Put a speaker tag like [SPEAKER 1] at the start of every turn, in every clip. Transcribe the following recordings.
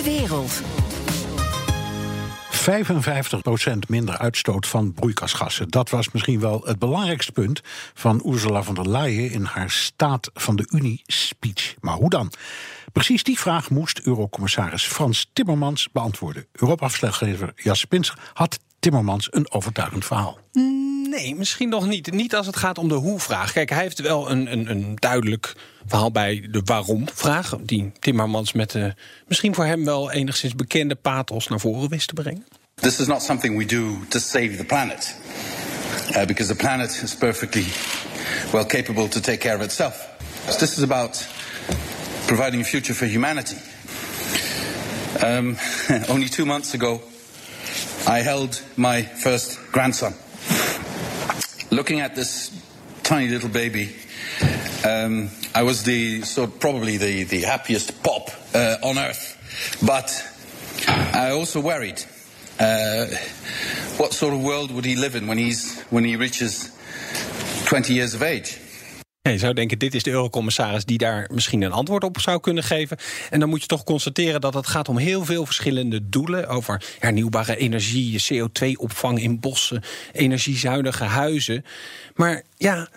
[SPEAKER 1] De wereld.
[SPEAKER 2] 55% minder uitstoot van broeikasgassen. Dat was misschien wel het belangrijkste punt van Ursula von der Leyen in haar Staat van de Unie speech. Maar hoe dan? Precies die vraag moest Eurocommissaris Frans Timmermans beantwoorden. Europa-afslaggever Jas had Timmermans een overtuigend verhaal.
[SPEAKER 3] Nee, misschien nog niet. Niet als het gaat om de hoe-vraag. Kijk, hij heeft wel een, een, een duidelijk verhaal bij de waarom-vraag. Die Timmermans met de misschien voor hem wel enigszins bekende pathos naar voren wist te brengen.
[SPEAKER 4] This is not something we do to save the planet. Uh, because the planet is perfectly well capable to take care of itself. So this is about providing a future for humanity. Um, only two months ago, I held my first grandson. Looking at this tiny little baby, um, I was the so probably the, the happiest pop uh, on earth, but I also worried. Uh, what sort of world would he live in when he's when he reaches 20 years of age?
[SPEAKER 3] Je zou denken, dit is de eurocommissaris die daar misschien een antwoord op zou kunnen geven. En dan moet je toch constateren dat het gaat om heel veel verschillende doelen. Over hernieuwbare energie, CO2-opvang in bossen, energiezuinige huizen. Maar ja,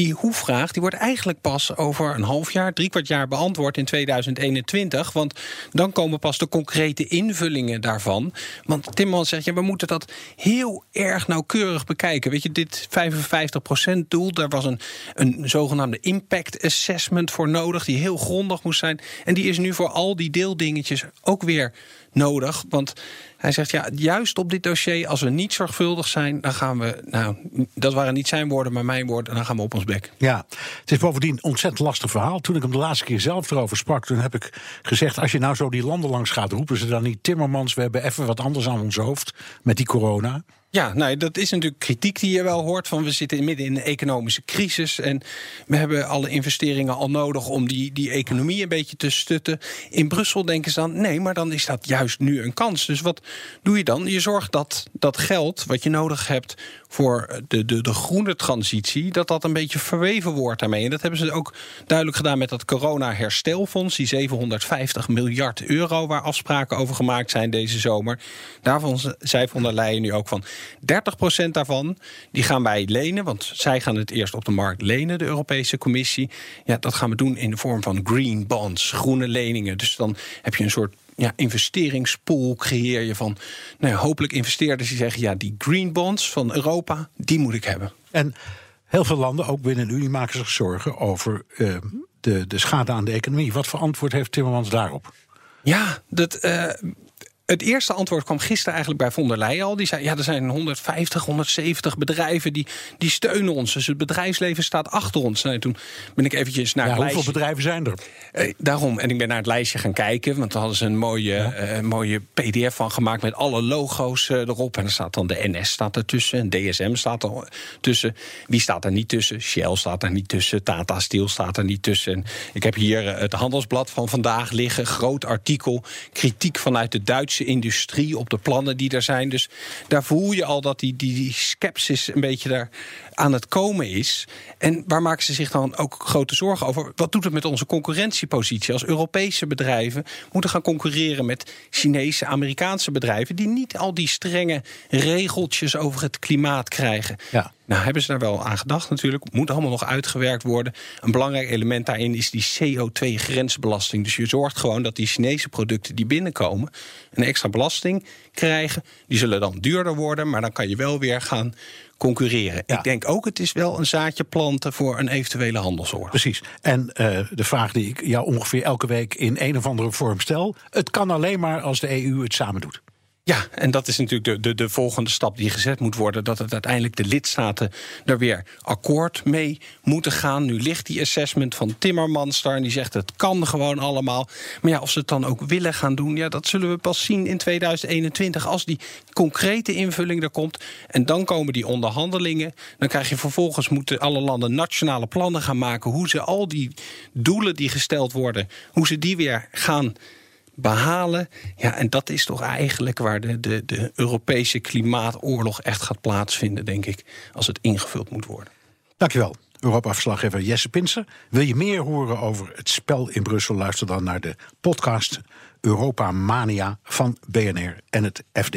[SPEAKER 3] die hoe-vraag die wordt eigenlijk pas over een half jaar, drie kwart jaar beantwoord in 2021. Want dan komen pas de concrete invullingen daarvan. Want Timmermans zegt, ja, we moeten dat heel erg nauwkeurig bekijken. Weet je, dit 55% doel, daar was een, een zogenaamde impact assessment voor nodig, die heel grondig moest zijn. En die is nu voor al die deeldingetjes ook weer nodig. Want hij zegt, ja, juist op dit dossier, als we niet zorgvuldig zijn, dan gaan we, nou, dat waren niet zijn woorden, maar mijn woorden, dan gaan we op ons
[SPEAKER 2] Ja, het is bovendien een ontzettend lastig verhaal. Toen ik hem de laatste keer zelf erover sprak, toen heb ik gezegd, als je nou zo die landen langs gaat, roepen ze dan niet Timmermans, we hebben even wat anders aan ons hoofd met die corona.
[SPEAKER 3] Ja, nou, dat is natuurlijk kritiek die je wel hoort. Van we zitten midden in een economische crisis. En we hebben alle investeringen al nodig om die, die economie een beetje te stutten. In Brussel denken ze dan: nee, maar dan is dat juist nu een kans. Dus wat doe je dan? Je zorgt dat dat geld wat je nodig hebt voor de, de, de groene transitie, dat dat een beetje verweven wordt daarmee. En dat hebben ze ook duidelijk gedaan met dat corona-herstelfonds, die 750 miljard euro, waar afspraken over gemaakt zijn deze zomer. Daarvan zei von der Leyen nu ook van 30% daarvan, die gaan wij lenen, want zij gaan het eerst op de markt lenen, de Europese Commissie. Ja, dat gaan we doen in de vorm van green bonds, groene leningen. Dus dan heb je een soort ja, investeringspool creëer je van nou, hopelijk investeerders die zeggen: ja, die green bonds van Europa, die moet ik hebben.
[SPEAKER 2] En heel veel landen, ook binnen de Unie, maken zich zorgen over uh, de, de schade aan de economie. Wat voor antwoord heeft Timmermans daarop?
[SPEAKER 3] Ja, dat. Uh, het eerste antwoord kwam gisteren eigenlijk bij von der Leyen al. Die zei, ja, er zijn 150, 170 bedrijven die, die steunen ons. Dus het bedrijfsleven staat achter ons. Nou, toen ben ik eventjes naar
[SPEAKER 2] ja,
[SPEAKER 3] het
[SPEAKER 2] Hoeveel bedrijven zijn er?
[SPEAKER 3] Eh, daarom. En ik ben naar het lijstje gaan kijken. Want daar hadden ze een mooie, ja. uh, mooie pdf van gemaakt met alle logo's uh, erop. En er staat dan de NS staat ertussen. En DSM staat er tussen. Wie staat er niet tussen? Shell staat er niet tussen. Tata Steel staat er niet tussen. En ik heb hier het handelsblad van vandaag liggen. Groot artikel. Kritiek vanuit de Duitse industrie, op de plannen die er zijn. Dus daar voel je al dat die, die, die skepsis een beetje daar aan het komen is. En waar maken ze zich dan ook grote zorgen over? Wat doet het met onze concurrentiepositie? Als Europese bedrijven moeten gaan concurreren met Chinese, Amerikaanse bedrijven, die niet al die strenge regeltjes over het klimaat krijgen.
[SPEAKER 2] Ja.
[SPEAKER 3] Nou, hebben ze daar wel aan gedacht natuurlijk. Moet allemaal nog uitgewerkt worden. Een belangrijk element daarin is die CO2-grensbelasting. Dus je zorgt gewoon dat die Chinese producten die binnenkomen... een extra belasting krijgen. Die zullen dan duurder worden, maar dan kan je wel weer gaan concurreren.
[SPEAKER 2] Ja.
[SPEAKER 3] Ik denk ook, het is wel een zaadje planten voor een eventuele handelsoorlog.
[SPEAKER 2] Precies. En uh, de vraag die ik jou ongeveer elke week in een of andere vorm stel: het kan alleen maar als de EU het samen doet.
[SPEAKER 3] Ja, en dat is natuurlijk de, de, de volgende stap die gezet moet worden. Dat het uiteindelijk de lidstaten er weer akkoord mee moeten gaan. Nu ligt die assessment van Timmermans daar en die zegt het kan gewoon allemaal. Maar ja, of ze het dan ook willen gaan doen, ja, dat zullen we pas zien in 2021 als die concrete invulling er komt. En dan komen die onderhandelingen. Dan krijg je vervolgens moeten alle landen nationale plannen gaan maken hoe ze al die doelen die gesteld worden, hoe ze die weer gaan behalen. Ja, en dat is toch eigenlijk waar de, de, de Europese klimaatoorlog echt gaat plaatsvinden, denk ik, als het ingevuld moet worden.
[SPEAKER 2] Dankjewel. Europa-verslaggever Jesse Pinser. Wil je meer horen over het spel in Brussel? Luister dan naar de podcast Europa Mania van BNR en het FD.